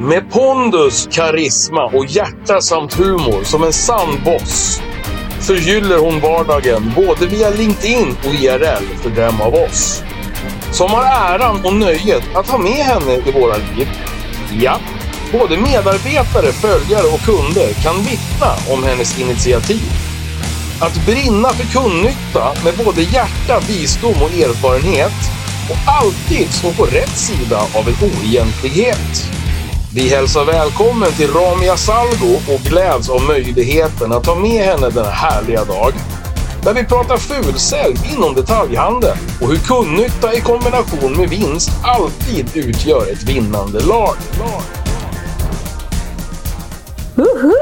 Med pondus, karisma och hjärta samt humor som en sann boss förgyller hon vardagen både via LinkedIn och IRL för dem av oss som har äran och nöjet att ha med henne i våra liv. Ja, både medarbetare, följare och kunder kan vittna om hennes initiativ. Att brinna för kundnytta med både hjärta, visdom och erfarenhet och alltid stå på rätt sida av en oegentlighet. Vi hälsar välkommen till Ramia Salgo och gläds av möjligheten att ha med henne denna härliga dag. Där vi pratar fulsälj inom detaljhandeln och hur kundnytta i kombination med vinst alltid utgör ett vinnande lag. Woho!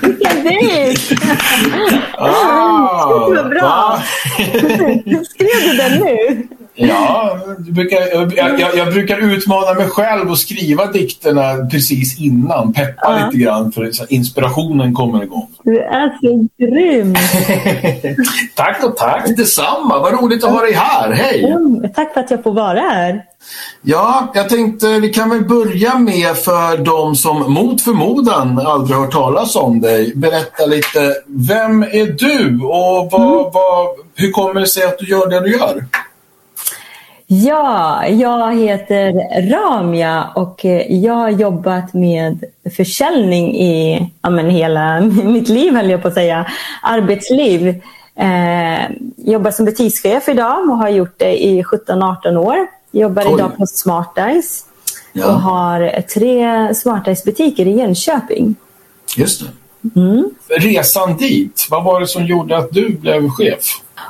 Vilken dejt! Ah, Så bra! Skrev du den nu? Ja, brukar, jag, jag, jag brukar utmana mig själv och skriva dikterna precis innan. Peppa Ja. lite grann för att inspirationen kommer igång. Du är så grym! tack och tack detsamma. Vad roligt att ha dig här. Hej! Mm, Tack för att jag får vara här. Ja, jag tänkte vi kan väl börja med för de som mot förmodan aldrig har hört talas om dig. Berätta lite, vem är du och vad, vad, hur kommer det sig att du gör det du gör? Ja, jag heter Ramia och eh, jag har jobbat med försäljning i ja, men hela mitt liv, höll jag på att säga. Arbetsliv. Eh, jobbar som butikschef idag och har gjort det i 17-18 år. Jobbar Oj. idag på Smartice Ja. och har tre Smartice-butiker i Jönköping. Just det. Mm. Resan dit, vad var det som gjorde att du blev chef?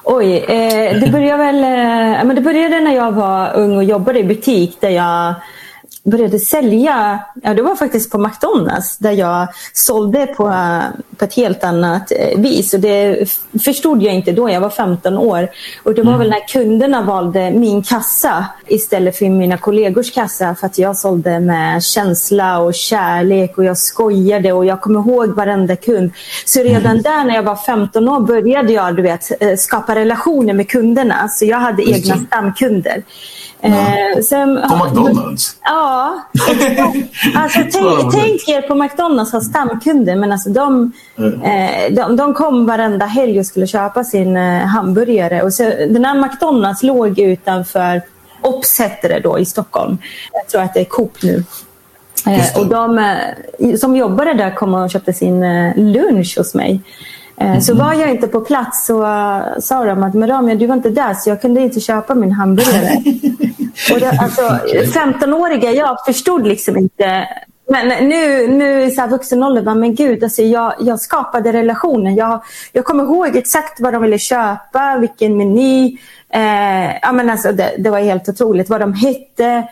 Oj, eh, det började väl eh, men det började när jag var ung och jobbade i butik där jag började sälja, ja det var faktiskt på McDonalds där jag sålde på, på ett helt annat eh, vis och det förstod jag inte då, jag var 15 år. Och det var väl när kunderna valde min kassa istället för mina kollegors kassa för att jag sålde med känsla och kärlek och jag skojade och jag kommer ihåg varenda kund. Så redan där när jag var 15 år började jag du vet, eh, skapa relationer med kunderna så jag hade egna stamkunder. Eh, sen, På McDonalds? Ja. Alltså, tänk, tänk er på McDonalds har stamkunder men alltså de, eh, de, de kom varenda helg och skulle köpa sin eh, hamburgare. Och så, den här McDonalds låg utanför Ops hette det då i Stockholm. Jag tror att det är Coop nu. Eh, och de eh, som jobbade där kom och köpte sin eh, lunch hos mig. Eh, Så var jag inte på plats så eh, sa de att men Ramia, du var inte där så jag kunde inte köpa min hamburgare. och det, alltså, 15-åriga jag förstod liksom inte. Men nu, nu i så här vuxen ålder, bara, men gud, alltså jag, jag skapade relationen. Jag, jag kommer ihåg exakt vad de ville köpa, vilken meny. Eh, ja, men alltså, det, det var helt otroligt vad de hette.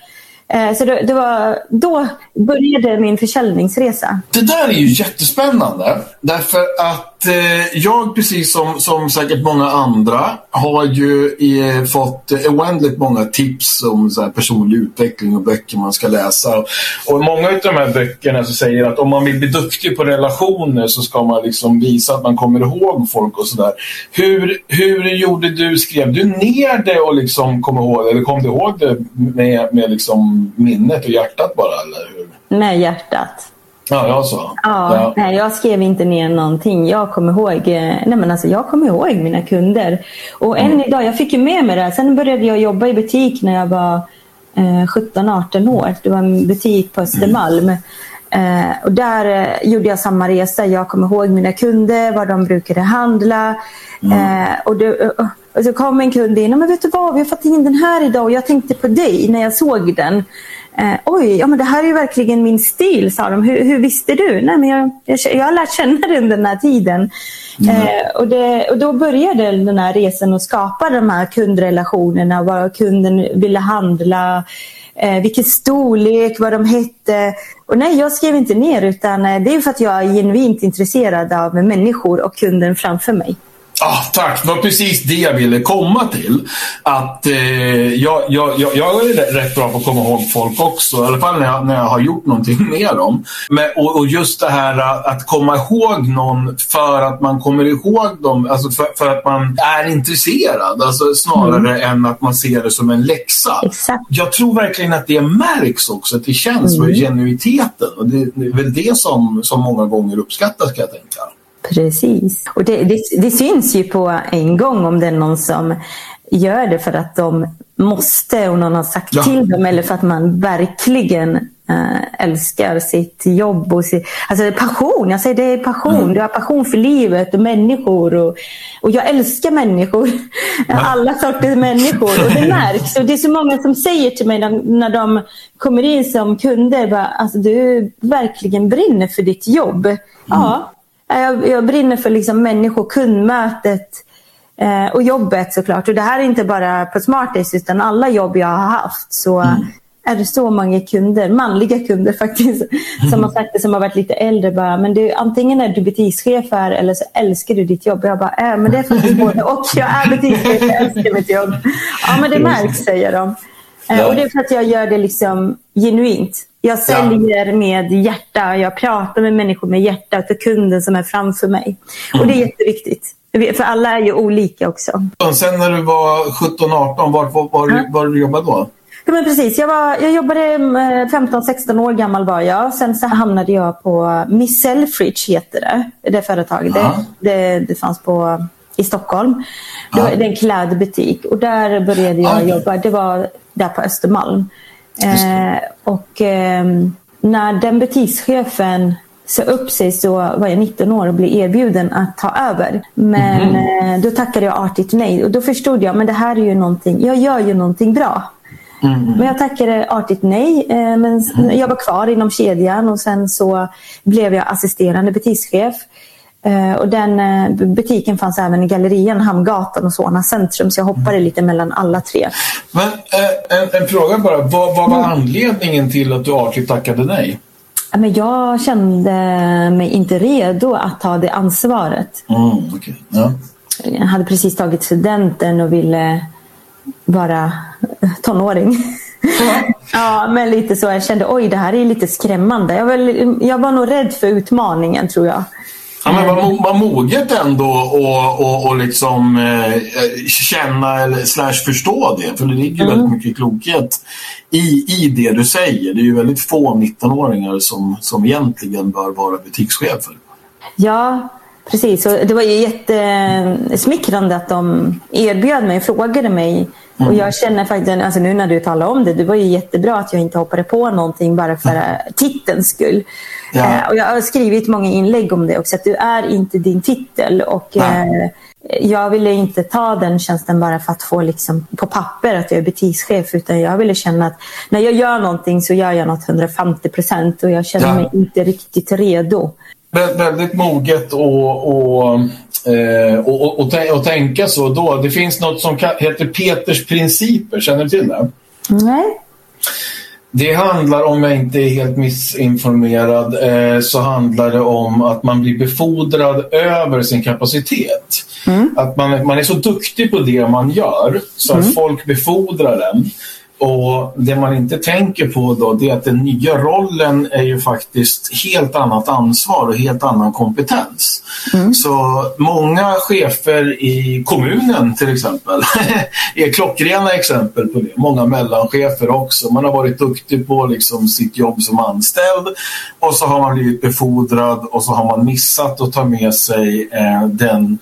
Eh, så det, det var, då började min försäljningsresa. Det där är ju jättespännande. Därför att Eh, jag, precis som, som säkert många andra, har ju eh, fått eh, oändligt många tips om så här, personlig utveckling och böcker man ska läsa. Och många av de här böckerna så säger att om man vill bli duktig på relationer så ska man liksom visa att man kommer ihåg folk och sådär. Hur, hur gjorde du? Skrev du ner det och liksom kom ihåg Eller kom du ihåg det med, med liksom minnet och hjärtat bara? Eller hur? Med hjärtat. Ja, jag så. Ja, Nej, jag skrev inte ner någonting. Jag kommer ihåg, eh, nej men alltså, jag kommer ihåg mina kunder. Och än idag, jag fick ju med mig det. här. Sen började jag jobba i butik när jag var eh, 17-18 år. Det var en butik på Östermalm. Eh, och där eh, gjorde jag samma resa. Jag kommer ihåg mina kunder, vad de brukade handla. Eh, och, det, och, och så kom en kund in. Men vet du vad, vi har fått in den här idag och jag tänkte på dig när jag såg den. Eh, Oj, ja, men det här är verkligen min stil, sa de. Hur, hur visste du? Nej, men jag, jag, jag har lärt känna dig under den här tiden. Eh, och, det, och Då började den här resan att skapa de här kundrelationerna, vad kunden ville handla, eh, vilken storlek, vad de hette. Och nej, jag skrev inte ner utan eh, det är för att jag är genuint intresserad av människor och kunden framför mig. Ah, tack, det var precis det jag ville komma till. Att eh, jag, jag, jag, jag är rätt bra på att komma ihåg folk också. I alla fall när jag, när jag har gjort någonting med dem. Men, och, och just det här att komma ihåg någon för att man kommer ihåg dem, alltså för, för att man är intresserad. Alltså snarare mm. än att man ser det som en läxa. Exakt. Jag tror verkligen att det märks också, att det känns mm. genuiteten. Och det, det är väl det som, som många gånger uppskattas kan jag tänka. Precis. Och det, det, det, syns ju på en gång om det är någon som gör det för att de måste och någon har sagt ja. till dem eller för att man verkligen äh, älskar sitt jobb. Och sitt, alltså passion, jag säger det är passion. Mm. Du har passion för livet och människor. Och, och jag älskar människor. Alla sorters människor. Och det märks. Och det är så många som säger till mig när, när de kommer in som kunder. Bara, alltså, du verkligen brinner för ditt jobb. Mm. Ja, jag, jag brinner för liksom människor, kundmötet eh, och jobbet såklart. Och det här är inte bara på Smartace utan alla jobb jag har haft. Så mm. är det så många kunder, manliga kunder faktiskt, mm. som har sagt det som har varit lite äldre. Bara, men du, antingen är du butikschef här eller så älskar du ditt jobb. Jag bara, äh, men det är faktiskt både och. Jag är butikschef, jag älskar mitt jobb. Ja, men det märks, säger de. Eh, och det är för att jag gör det liksom genuint. Jag säljer ja. med hjärta, jag pratar med människor med hjärta för kunden som är framför mig. Och det är mm. jätteviktigt. För alla är ju olika också. Och sen när du var 17-18, var, var, var, ja. var du jobbade då? Ja, men precis. Jag, var, jag jobbade 15-16 eh, år gammal var jag. Sen så hamnade jag på Miss Selfridge heter det, det företaget. Det, det, det fanns på, i Stockholm. Det, var, det är en klädbutik och där började jag jobba. Det var där på Östermalm. Eh, och eh, när den butikschefen sa upp sig så var jag 19 år och blev erbjuden att ta över. Men mm. eh, då tackade jag artigt nej och då förstod jag men det här är ju någonting, jag gör ju någonting bra. Mm. Men jag tackade artigt nej. Eh, men mm. jag var kvar inom kedjan och sen så blev jag assisterande butikschef. Eh, och den eh, butiken fanns även i Gallerian, Hamngatan och Solna centrum. Så jag hoppade mm. lite mellan alla tre. Men eh, en, en fråga bara. Vad, vad var mm. anledningen till att du artigt tackade nej? Men jag kände mig inte redo att ta det ansvaret. Mm, okay. ja. Jag hade precis tagit studenten och ville vara tonåring. ja, men lite så. Jag kände oj, det här är lite skrämmande. Jag var, jag var nog rädd för utmaningen tror jag. Ja, men vad, vad moget ändå och, och, och liksom eh, känna eller slash förstå det. För det ligger mm. väldigt mycket klokhet i, i det du säger. Det är ju väldigt få 19-åringar som, som egentligen bör vara butikschefer. Ja, precis. Och det var ju jättesmickrande att de erbjöd mig, frågade mig Mm. Och jag känner faktiskt, alltså nu när du talar om det, det var ju jättebra att jag inte hoppade på någonting bara för mm. titelns skull. Ja. Eh, och jag har skrivit många inlägg om det också, att du är inte din titel. Och, eh, jag ville inte ta den tjänsten bara för att få liksom, på papper att jag är butikschef, utan jag ville känna att när jag gör någonting så gör jag något 150 procent och jag känner ja. mig inte riktigt redo. Vä väldigt moget och, och, eh, och, och, och, och, tänka så då. Det finns något som heter Peters principer. Känner du till det? Nej. Det handlar, om jag inte är helt missinformerad, eh, så handlar det om att man blir befordrad över sin kapacitet. Mm. Att man, man är så duktig på det man gör så att mm. folk befordrar en. Och Det man inte tänker på då det är att den nya rollen är ju faktiskt helt annat ansvar och helt annan kompetens. Mm. Så många chefer i kommunen till exempel är klockrena exempel på det. Många mellanchefer också. Man har varit duktig på liksom sitt jobb som anställd och så har man blivit befordrad och så har man missat att ta med sig eh, den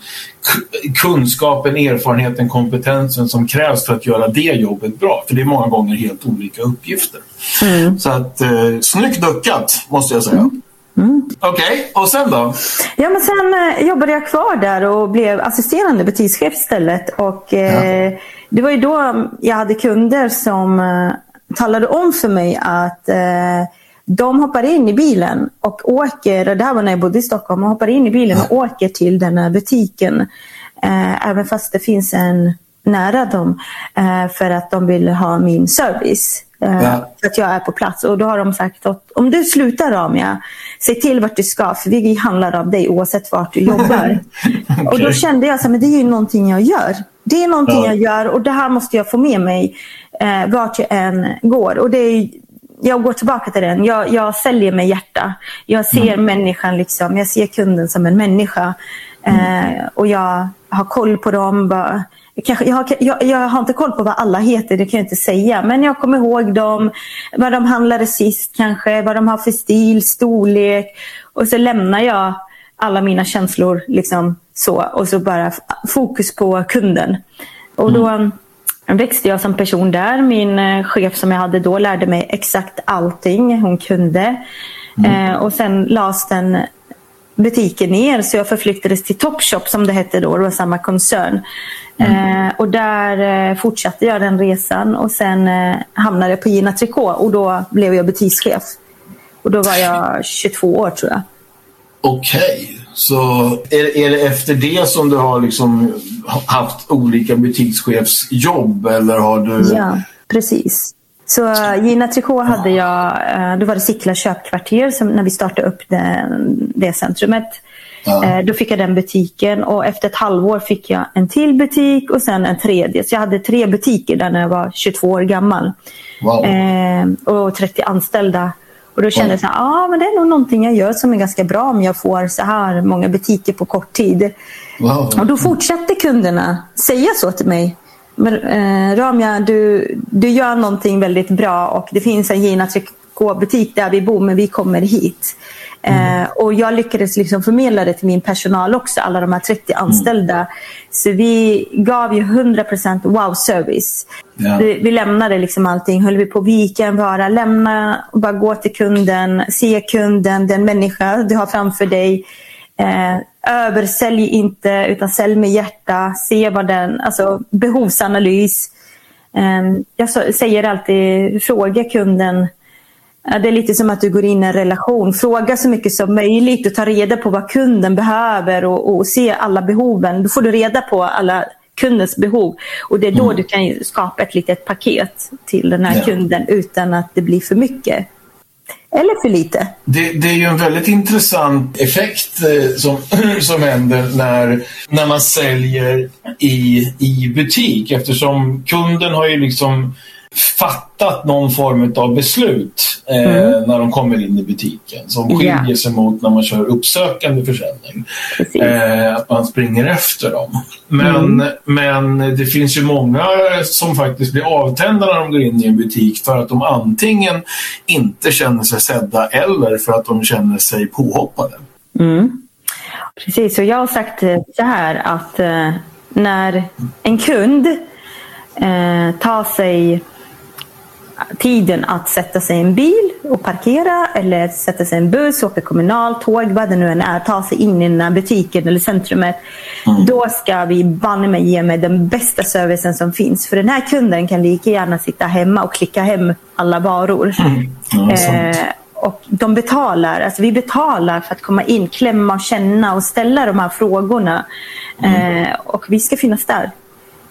kunskapen, erfarenheten, kompetensen som krävs för att göra det jobbet bra. För det är många gånger helt olika uppgifter. Mm. Så att, eh, snyggt duckat måste jag säga. Mm. Okej, okay. och sen då? Ja, men sen eh, jobbade jag kvar där och blev assisterande butikschef istället. Och, eh, ja. Det var ju då jag hade kunder som eh, talade om för mig att eh, de hoppar in i bilen och åker, det här var när jag bodde i Stockholm, och hoppar in i bilen och åker till den här butiken. Eh, även fast det finns en nära dem. Eh, för att de vill ha min service. Eh, ja. För att jag är på plats. Och då har de sagt att om du slutar Ramia, se till vart du ska. För vi handlar av dig oavsett vart du jobbar. okay. Och då kände jag att det är ju någonting jag gör. Det är någonting ja. jag gör och det här måste jag få med mig eh, vart jag än går. Och det är, jag går tillbaka till den. Jag, jag säljer med hjärta. Jag ser mm. människan, liksom, jag ser kunden som en människa. Mm. Eh, och jag har koll på dem. Bara, Kanske, jag, har, jag, jag, har inte koll på vad alla heter, det kan jag inte säga. Men jag kommer ihåg dem, vad de handlade sist kanske, vad de har för stil, storlek. Och så lämnar jag alla mina känslor liksom så och så bara fokus på kunden. Och då mm. Växte jag som person där. Min eh, chef som jag hade då lärde mig exakt allting hon kunde. Mm. Eh, och sen lades den butiken ner så jag förflyttades till Topshop som det hette då, det var samma koncern. Mm. Eh, och där eh, fortsatte jag den resan och sen eh, hamnade jag på Gina Tricot och då blev jag butikschef. Och då var jag 22 år tror jag. Okej. Så är, är det efter det som du har liksom haft olika butikschefsjobb eller har du? Ja, precis. Så Gina Tricot hade jag, eh, då var det Sickla köpkvarter som, när vi startade upp det, det centrumet. Ja. Eh, då fick jag den butiken och efter ett halvår fick jag en till butik och sen en tredje. Så jag hade tre butiker där när jag var 22 år gammal. Wow. Eh, och 30 anställda. Och då kände jag att ah, det är nog någonting jag gör som är ganska bra om jag får så här många butiker på kort tid. Wow. Och då fortsatte kunderna säga så till mig. Men, eh, Ramia, du, du gör någonting väldigt bra och det finns en Gina Tricot-butik där vi bor men vi kommer hit. Mm. Eh, och jag lyckades liksom förmedla det till min personal också, alla de här 30 mm. anställda. Mm. Så vi gav ju 100% wow-service. Ja. Vi, vi, lämnade liksom allting, höll vi på vika en vara, lämna och bara gå till kunden, se kunden, den människa du har framför dig. Eh, översälj inte, utan sälj med hjärta. Se vad den, alltså behovsanalys. Eh, jag säger alltid, fråga kunden det är lite som att du går in i en relation. Fråga så mycket som möjligt och ta reda på vad kunden behöver och, och se alla behoven. Då får du reda på alla kundens behov. Och det är då mm. du kan skapa ett litet paket till den här ja. kunden utan att det blir för mycket. Eller för lite. Det, det är ju en väldigt intressant effekt eh, som, som händer när, när man säljer i, i butik eftersom kunden har ju liksom fattat någon form av beslut eh, mm. när de kommer in i butiken som skiljer yeah. sig mot när man kör uppsökande försäljning. Eh, att man springer efter dem. Men, mm. men det finns ju många som faktiskt blir avtända när de går in i en butik för att de antingen inte känner sig sedda eller för att de känner sig påhoppade. Mm. Precis, och jag har sagt så här att eh, när en kund eh, tar sig tiden att sätta sig i en bil och parkera eller sätta sig i en buss, åka kommunalt, tåg, vad det nu än är, ta sig in i den här butiken eller centrumet. Mm. Då ska vi banne mig ge mig den bästa servicen som finns. För den här kunden kan lika gärna sitta hemma och klicka hem alla varor. Mm. Ja, eh, och de betalar, alltså vi betalar för att komma in, klämma och känna och ställa de här frågorna. Mm. Eh, och vi ska finnas där.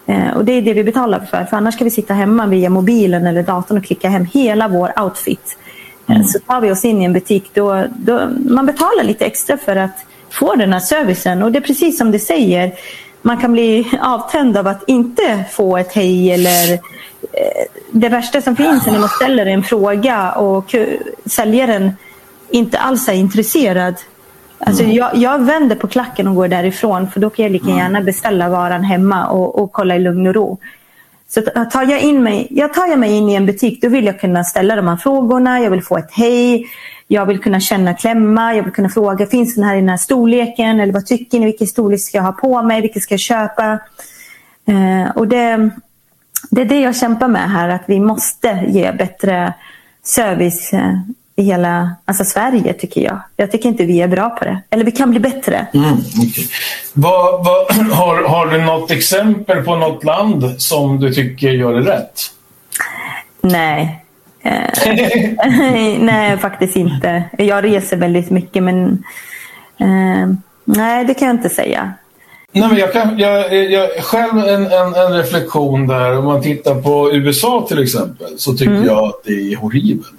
Eh, och det är det vi betalar för. För annars ska vi sitta hemma via mobilen eller datorn och klicka hem hela vår outfit. Eh, mm. Så tar vi oss in i en butik, då, då, man betalar lite extra för att få den här servicen. Och det är precis som du säger, man kan bli avtänd av att inte få ett hej eller eh, det värsta som finns är när man ställer en fråga och säljaren inte alls är intresserad Alltså mm. jag, jag, vänder på klacken och går därifrån för då kan jag lika mm. gärna beställa varan hemma och, och kolla i lugn och ro. Så tar jag, in mig, jag tar jag mig in i en butik då vill jag kunna ställa de här frågorna, jag vill få ett hej, jag vill kunna känna klämma, jag vill kunna fråga finns den här i den här storleken eller vad tycker ni, vilken storlek ska jag ha på mig, vilken ska jag köpa? Eh, och det, det är det jag kämpar med här, att vi måste ge bättre service eh, i hela alltså Sverige tycker jag. Jag tycker inte vi är bra på det. Eller vi kan bli bättre. Mm, okay. vad, vad, har, har du något exempel på något land som du tycker gör det rätt? Nej. Eh, nej, faktiskt inte. Jag reser väldigt mycket men eh, nej, det kan jag inte säga. Nej, men jag, kan, jag, jag, själv en, en, en, reflektion där. Om man tittar på USA till exempel så tycker mm. jag att det är horribelt.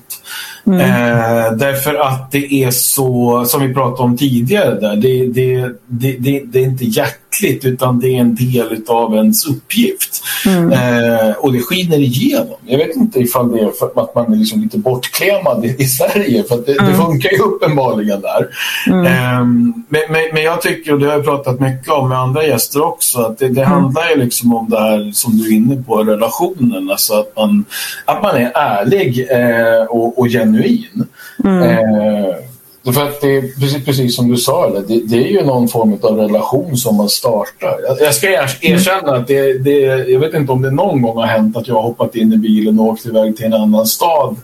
Mm. Eh, därför att det är så, som vi pratade om tidigare, där, det, det, det, det, det är inte hjärtat hjärtligt utan det är en del av ens uppgift. Mm. Eh, och det skiner igenom. Jag vet inte ifall det är för att man är liksom lite bortklemad i, i Sverige, för det, mm. det, funkar ju uppenbarligen där. Eh, men, men, men, jag tycker, och det har jag pratat mycket om med andra gäster också, att det, det mm. handlar ju liksom om det här som du är inne på, relationen. Alltså att man, att man är ärlig eh, och, och genuin. Mm. Eh, för att det är precis, precis som du sa, det, det, är ju någon form av relation som man startar. Jag, jag ska mm. erkänna att det, det, jag vet inte om det någon gång har hänt att jag har hoppat in i bilen och åkt iväg till en annan stad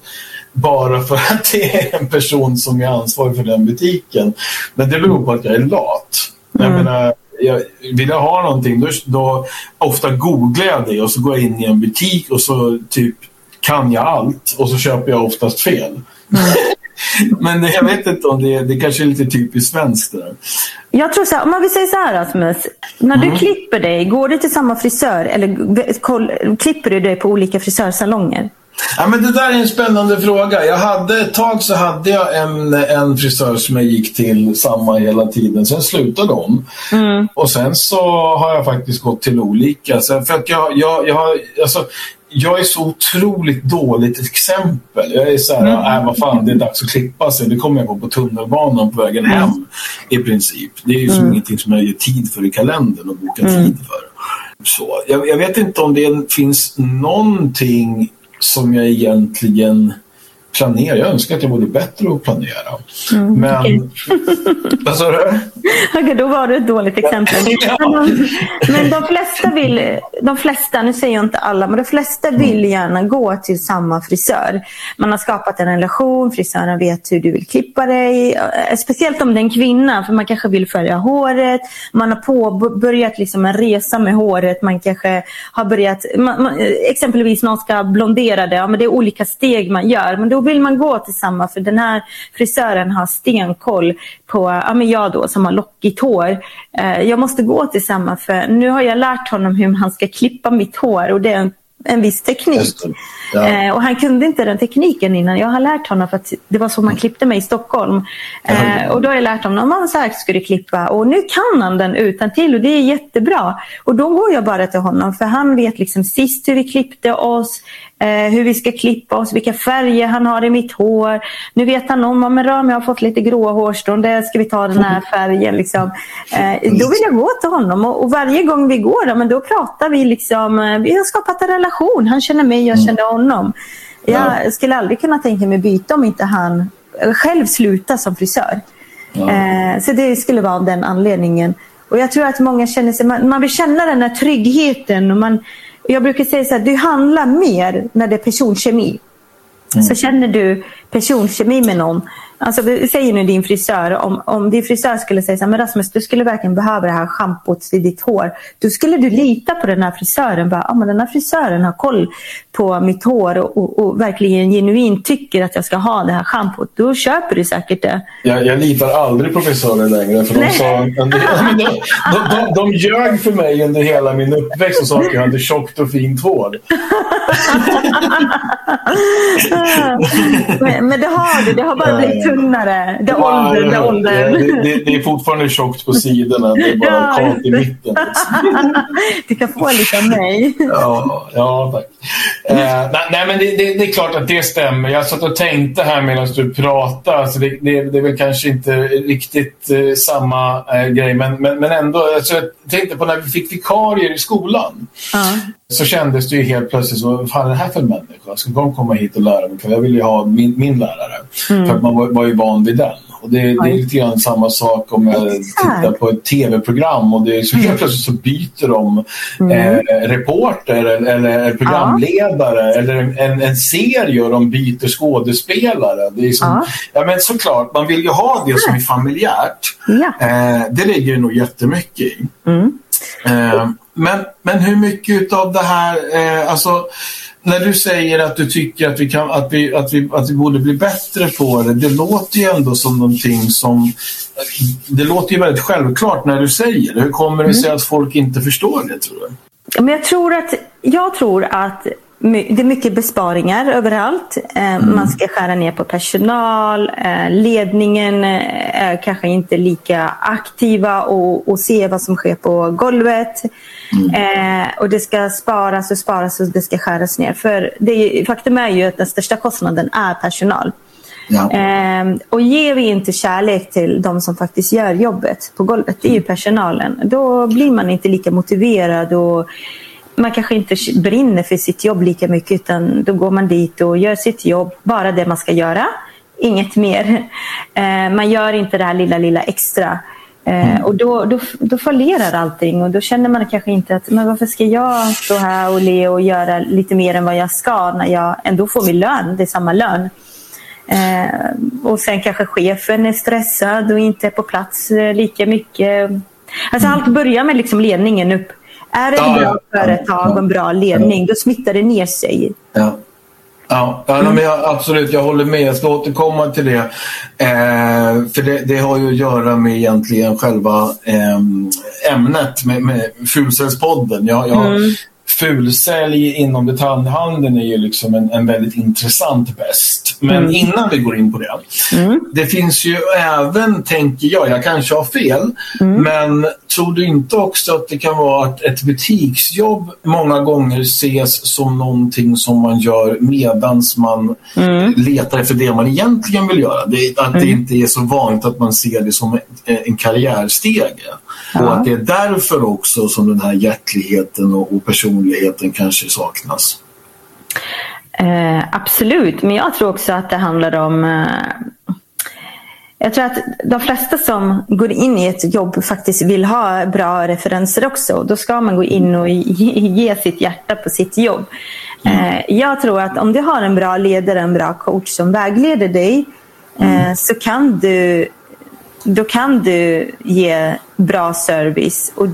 bara för att det är en person som är ansvarig för den butiken. Men det beror på att jag är lat. Mm. Jag menar, jag, vill jag ha någonting då, då ofta googlar jag det och så går jag in i en butik och så typ kan jag allt och så köper jag oftast fel. Mm. Men jag vet inte om det, det kanske är lite typiskt svenskt. Där. Jag tror så här, om man vill säga så här Rasmus. När du mm. klipper dig, går du till samma frisör eller koll, klipper du dig på olika frisörsalonger? Ja, men det där är en spännande fråga. Jag hade, ett tag så hade jag en, en frisör som jag gick till samma hela tiden. Sen slutade hon. Mm. Och sen så har jag faktiskt gått till olika. Så för att jag, jag, jag har, alltså, jag är så otroligt dåligt exempel. Jag är så här, mm. äh, vad fan, det är dags att klippa sig. Det kommer jag på på tunnelbanan på vägen hem mm. i princip. Det är ju mm. ingenting som jag ger tid för i kalendern och boka mm. tid för. Så, jag, jag, vet inte om det finns någonting som jag egentligen planera. Jag önskar att jag vore bättre att planera. Mm, men... Okay. Vad sa du? okay, då var du ett dåligt exempel. ja. Men de flesta vill, de flesta, nu säger jag inte alla, men de flesta mm. vill gärna gå till samma frisör. Man har skapat en relation, frisören vet hur du vill klippa dig. Eh, speciellt om det är en kvinna, för man kanske vill färga håret. Man har påbörjat liksom en resa med håret. Man kanske har börjat, man, man, exempelvis någon ska blondera det. Ja, men det är olika steg man gör. Men då vill man gå till samma för den här frisören har stenkoll på, ja men jag då som har lockigt hår. Eh, jag måste gå till samma för nu har jag lärt honom hur han ska klippa mitt hår och det är en, en viss teknik. Ja. Eh, och han kunde inte den tekniken innan. Jag har lärt honom för att det var så man klippte mig i Stockholm. Eh, och då har jag lärt honom att så här ska du klippa. Och nu kan han den utan till och det är jättebra. Och då går jag bara till honom för han vet liksom sist hur vi klippte oss eh, hur vi ska klippa oss, vilka färger han har i mitt hår. Nu vet han om, om jag har fått lite gråa hårstrån, där ska vi ta den här färgen. Liksom. Eh, då vill jag gå till honom och, och varje gång vi går, då, men då pratar vi. Liksom, eh, vi har skapat en relation. Han känner mig, jag mm. känner honom. Jag skulle aldrig kunna tänka mig byta om inte han själv slutar som frisör. Eh, så det skulle vara av den anledningen. Och Jag tror att många känner sig, man, man vill känna den här tryggheten. Och man, jag brukar säga så här, det handlar mer när det är personkemi. Mm. Så känner du personkemi med någon Alltså, säger nu din frisör, om, om din frisör skulle säga så här, men Rasmus, du skulle verkligen behöva det här schampot i ditt hår. Då skulle du lita på den här frisören. Bara, ah, men den här frisören har koll på mitt hår och, och, och, verkligen genuint tycker att jag ska ha det här schampot. Då köper du säkert det. Jag, jag litar aldrig på frisörer längre. För de, sa, de, de, de, de ljög för mig under hela min uppväxt och sa att jag hade tjockt och fint hår. men, men det har du, det har bara blivit tunnare. Det är åldern, det är åldern. Det, det, det, är fortfarande tjockt på sidorna, det är bara ja, kalt i mitten. du kan få lite av mig. ja, ja, tack. Eh, nej, men det, det, är klart att det stämmer. Jag satt och tänkte här medan du pratade. Alltså det, det, är väl kanske inte riktigt eh, samma eh, grej, men, men, men ändå. Alltså jag tänkte på när vi fick vikarier i skolan. Uh. Så kändes det ju helt plötsligt så, vad fan är det här för människa? Ska de komma hit och lära mig? För jag vill ju ha min, min lärare. Mm. För att man var, var ju van vid den. Och det, det, är lite grann samma sak om jag tittar på ett tv-program och det är så helt plötsligt så byter de mm. eh, reporter eller, eller programledare ja. eller en, en, serie och de byter skådespelare. Det är som, ja. ja. men såklart, man vill ju ha det som är familjärt. Ja. Eh, det ligger nog jättemycket i. Mm. Eh, men, men hur mycket av det här, eh, alltså när du säger att du tycker att vi, kan, att, vi, att, vi, att vi borde bli bättre på det, det låter ju ändå som någonting som... Det låter ju väldigt självklart när du säger det. Hur kommer det sig mm. att folk inte förstår det, tror du? Men jag, tror att, jag tror att det är mycket besparingar överallt. Eh, mm. Man ska skära ner på personal. Eh, ledningen eh, är kanske inte lika aktiva och, och ser vad som sker på golvet. Mm. Och det ska sparas och sparas och det ska skäras ner. För det, faktum är ju att den största kostnaden är personal. Ja. och ger vi inte kärlek till de som faktiskt gör jobbet på golvet, det är ju personalen, då blir man inte lika motiverad och man kanske inte brinner för sitt jobb lika mycket utan då går man dit och gör sitt jobb, bara det man ska göra, inget mer. Eh, man gör inte det här lilla, lilla extra. Eh, mm. och då, då, då fallerar allting och då känner man kanske inte att men varför ska jag stå här och le och göra lite mer än vad jag ska när jag ändå får min lön, det är samma lön. Eh, och sen kanske chefen är stressad och inte är på plats lika mycket. Alltså allt börjar med liksom ledningen upp. Är det ett bra företag och en bra ledning, då smittar det ner sig. Ja. Ja, ja men jag, absolut, jag håller med. Jag ska återkomma till det. Eh, för det, det, har ju att göra med egentligen själva eh, ämnet med, med Fulcellspodden. Jag, jag, mm fulsälj inom detaljhandeln är ju liksom en, en väldigt intressant bäst. Men mm. innan vi går in på det. Mm. Det finns ju även, tänker jag, jag kanske har fel, mm. men tror du inte också att det kan vara att ett butiksjobb många gånger ses som någonting som man gör medans man mm. letar efter det man egentligen vill göra? Det, att det mm. inte är så vanligt att man ser det som en, en karriärstege. Ja. Och att det är därför också som den här hjärtligheten och, och personligheten kanske saknas. Eh, absolut, men jag tror också att det handlar om eh, jag tror att de flesta som går in i ett jobb faktiskt vill ha bra referenser också. Då ska man gå in och ge, sitt hjärta på sitt jobb. Mm. Eh, jag tror att om du har en bra ledare, en bra coach som vägleder dig eh, mm. så kan du då kan du ge bra service. Och,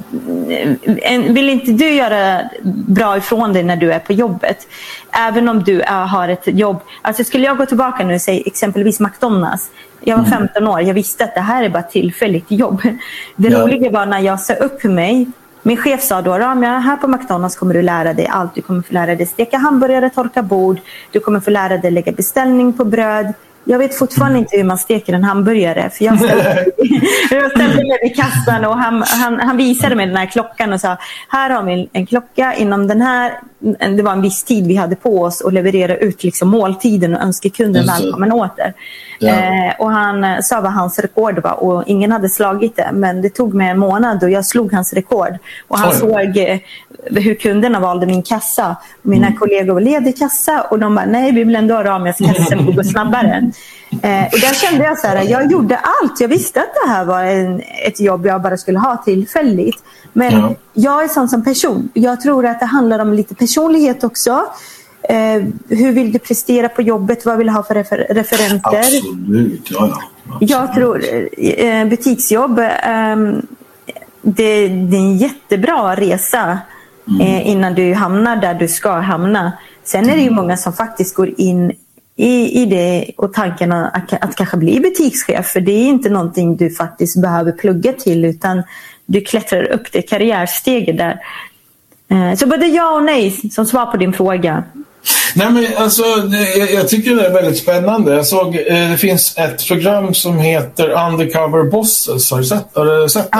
eh, vill inte du göra bra ifrån dig när du är på jobbet? Även om du har ett jobb. Alltså skulle jag gå tillbaka nu och säga exempelvis McDonalds. Jag var 15 mm. år. Jag visste att det här är bara ett tillfälligt jobb. Det ja. roliga var när jag sa upp mig. Min chef sa då, Ramia, här på McDonalds kommer du lära dig allt. Du kommer få lära dig steka hamburgare, torka bord. Du kommer få lära dig lägga beställning på bröd. Jag vet fortfarande inte hur man steker en hamburgare. För jag ställde, jag ställde mig vid kassan och han, han, han, visade mig den här klockan och sa här har vi en klocka inom den här. Det var en viss tid vi hade på oss att leverera ut liksom måltiden och önska kunden välkommen åter. Ja. Eh, och han sa vad hans rekord var och ingen hade slagit det. Men det tog mig en månad och jag slog hans rekord. Och han Oj. såg eh, hur kunderna valde min kassa. Mina mm. kollegor var ledig kassa och de bara, nej vi vill ändå ha Ramias kassa, det gå snabbare. Eh, och där kände jag så här, jag gjorde allt. Jag visste att det här var en, ett jobb jag bara skulle ha tillfälligt. Men ja. jag är sån som person. Jag tror att det handlar om lite personlighet också. Eh, hur vill du prestera på jobbet? Vad vill du ha för refer referenter? Absolut, ja, ja. Absolut. Jag tror eh, butiksjobb, eh, det, det, är en jättebra resa mm. Eh, innan du hamnar där du ska hamna. Sen är det ju mm. många som faktiskt går in i, i det och tanken att, att kanske bli butikschef. För det är inte någonting du faktiskt behöver plugga till utan du klättrar upp det karriärsteget där. Eh, så både ja och nej som svar på din fråga. Nej, men alltså, jag, jag tycker det är väldigt spännande. Jag såg, eh, det finns ett program som heter Undercover Bosses. Har du sett, har du sett det?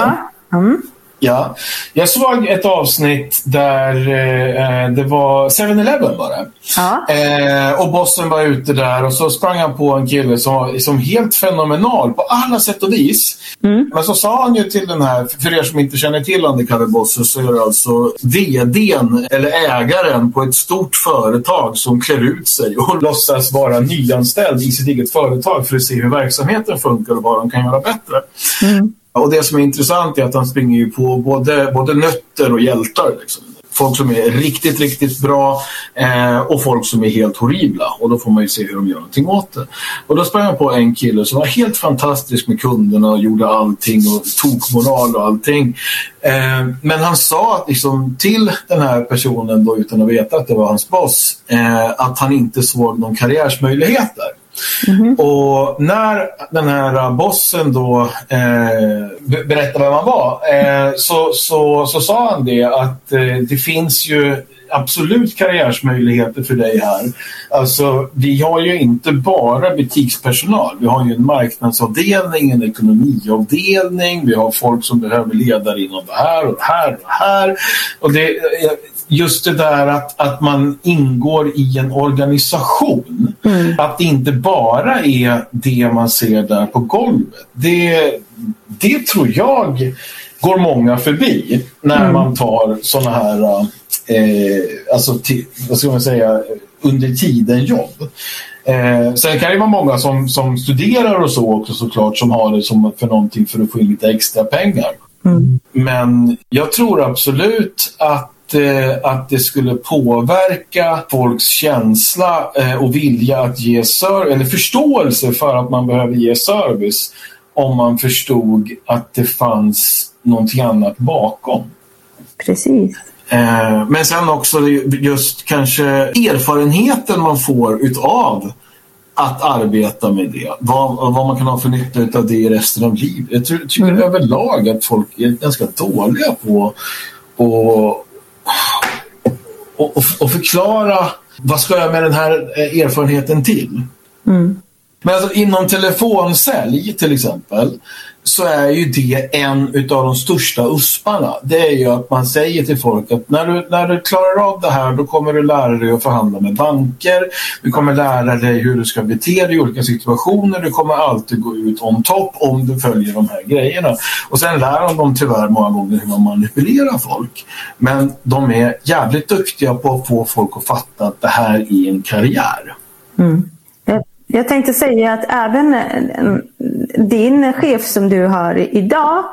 Ja. Mm. Ja, jag såg ett avsnitt där eh, det var 7-Eleven var det. Ja. Eh, och bossen var ute där och så sprang han på en kille som var som helt fenomenal på alla sätt och vis. Mm. Men så sa han ju till den här, för er som inte känner till Undercover Bossen så är det alltså VDn eller ägaren på ett stort företag som klär ut sig och låtsas vara nyanställd i sitt eget företag för att se hur verksamheten funkar och vad de kan göra bättre. Mm. Och det som är intressant är att han springer ju på både, både nötter och hjältar. Liksom. folk som är riktigt, riktigt bra eh, och folk som är helt horribla. Och då får man ju se hur de gör någonting åt det. Och då sprang jag på en kille som var helt fantastisk med kunderna och gjorde allting och tokmoral och allting. Eh, men han sa liksom, till den här personen då, utan att veta att det var hans boss eh, att han inte såg någon karriärsmöjligheter. Mm. Och när den här bossen då eh, berättade vem han var eh, så, så, så sa han det att eh, det finns ju absolut karriärsmöjligheter för dig här. Alltså, vi har ju inte bara butikspersonal. Vi har ju en marknadsavdelning, en ekonomiavdelning. Vi har folk som behöver ledare inom det här och det här och det här. Och det, eh, just det där att, att man ingår i en organisation. Mm. Att det inte bara är det man ser där på golvet. Det, det tror jag går många förbi när mm. man tar sådana här, eh, alltså till, vad ska man säga, under tiden jobb. Eh, sen kan det vara många som, som studerar och så också såklart som har det som för någonting för att få in lite extra pengar. Mm. Men jag tror absolut att Eh, att det skulle påverka folks känsla eh, och vilja att ge service, eller förståelse för att man behöver ge service om man förstod att det fanns någonting annat bakom. Precis. Eh, men sen också just kanske erfarenheten man får utav att arbeta med det. Vad, vad man kan ha för nytta av det i resten av livet. Jag tycker mm. överlag att folk är ganska dåliga på att och, och, och, förklara vad ska jag med den här eh, erfarenheten till? Mm. Men alltså, inom telefonsälj till exempel så är ju det en av de största usparna. Det är ju att man säger till folk att när du, när du klarar av det här då kommer du lära dig att förhandla med banker. Du kommer lära dig hur du ska bete dig i olika situationer. Du kommer alltid gå ut on top om du följer de här grejerna. Och sen lär de dem tyvärr många gånger hur man manipulerar folk. Men de är jävligt duktiga på att få folk att fatta att det här är en karriär. Mm. Jag tänkte säga att även eh, din chef som du har idag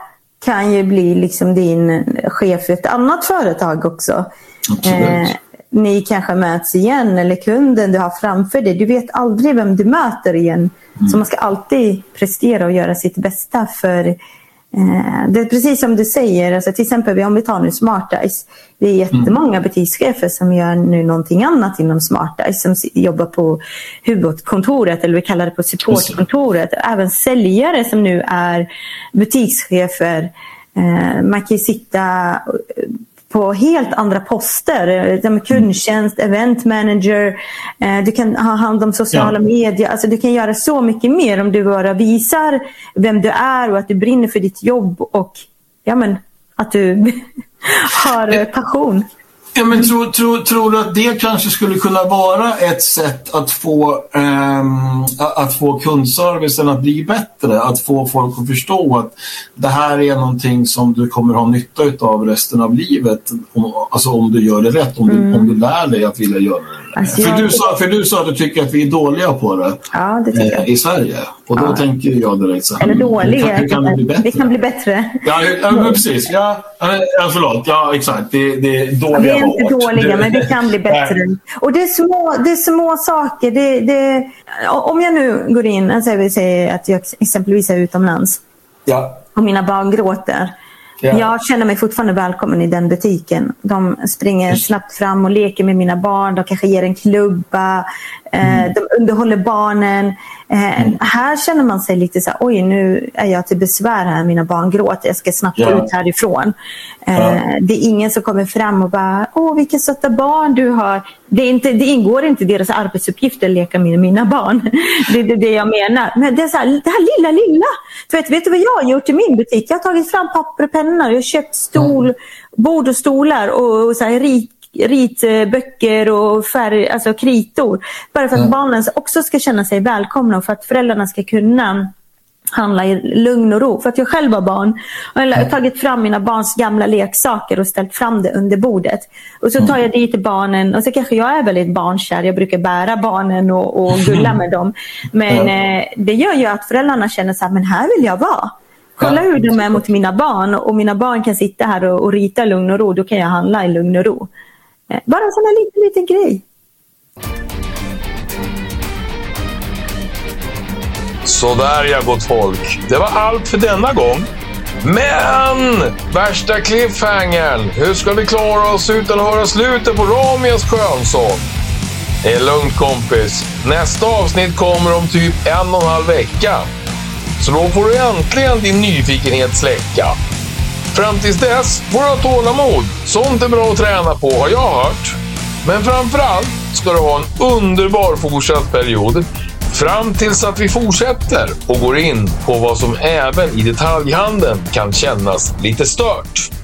kan ju bli liksom din chef i ett annat företag också. Eh, ni kanske möts igen eller kunden du har framför dig. Du vet aldrig vem du möter igen. Mm. Så man ska alltid prestera och göra sitt bästa för det är precis som du säger, alltså till exempel om vi tar nu SmartEyes. Det är jättemånga butikschefer som gör nu någonting annat inom SmartEyes. Som jobbar på huvudkontoret eller vi kallar det på supportkontoret. Även säljare som nu är butikschefer. Eh, man kan sitta på helt andra poster. Som kundtjänst, event manager, eh, du kan ha hand om sociala ja. medier. Alltså du kan göra så mycket mer om du bara visar vem du är och att du brinner för ditt jobb och ja, men, att du har passion. Ja, men tror, tror, tror du att det kanske skulle kunna vara ett sätt att få, um, att få kundservicen att bli bättre? Att få folk att förstå att det här är någonting som du kommer ha nytta av resten av livet. Om, alltså om du gör det rätt, om, mm. du, om du lär dig att vilja göra det. Alltså, för, du sa, för du sa att du tycker att vi är dåliga på det, ja, det eh, i Sverige. Och då ja. tänker jag direkt så här. Eller dåliga. Kan, kan det, bli bättre? det kan bli bättre. Ja, ja precis. Ja, förlåt. Ja, exakt. Det, det är dåliga Vi är inte dåliga, men det kan bli bättre. Och det är små, det är små saker. Det, det, om jag nu går in, alltså jag vill säga att jag exempelvis är utomlands ja. och mina barn gråter. Ja. Jag känner mig fortfarande välkommen i den butiken. De springer snabbt fram och leker med mina barn. De kanske ger en klubba. Eh, mm. De underhåller barnen. Eh, mm. Här känner man sig lite så här, oj nu är jag till besvär här, mina barn gråter, jag ska snabbt ja. ut härifrån. Eh, ja. Det är ingen som kommer fram och bara, åh vilka söta barn du har. Det, är inte, det ingår inte i deras arbetsuppgifter att leka med mina barn. Det är det, det jag menar. Men det är så här, det här lilla, lilla. För vet, vet du vad jag har gjort i min butik? Jag har tagit fram papper och pennor, jag har köpt stol, mm. bord och stolar och, och så här, rit ritböcker och färg, alltså kritor. Bara för att mm. barnen också ska känna sig välkomna och för att föräldrarna ska kunna handla i lugn och ro. För att jag själv har barn. Och jag har tagit fram mina barns gamla leksaker och ställt fram det under bordet. Och så tar jag dit barnen och så kanske jag är väldigt barnkär. Jag brukar bära barnen och, och gulla med dem. Men eh, det gör ju att föräldrarna känner så här, men här vill jag vara. Kolla hur de är mot mina barn och mina barn kan sitta här och, och rita i lugn och ro. Då kan jag handla i lugn och ro. Eh, bara en sån här liten, liten grej. Sådär ja, gott folk. Det var allt för denna gång. Men! Värsta cliffhangern. Hur ska vi klara oss utan att höra slutet på Ramias skönsång? Det är lugnt kompis. Nästa avsnitt kommer om typ en och en halv vecka. Så då får du äntligen din nyfikenhet släcka. Fram tills dess får du ha tålamod. Sånt är bra att träna på har jag hört. Men framförallt ska du ha en underbar fortsatt period. Fram tills att vi fortsätter och går in på vad som även i detaljhandeln kan kännas lite stört.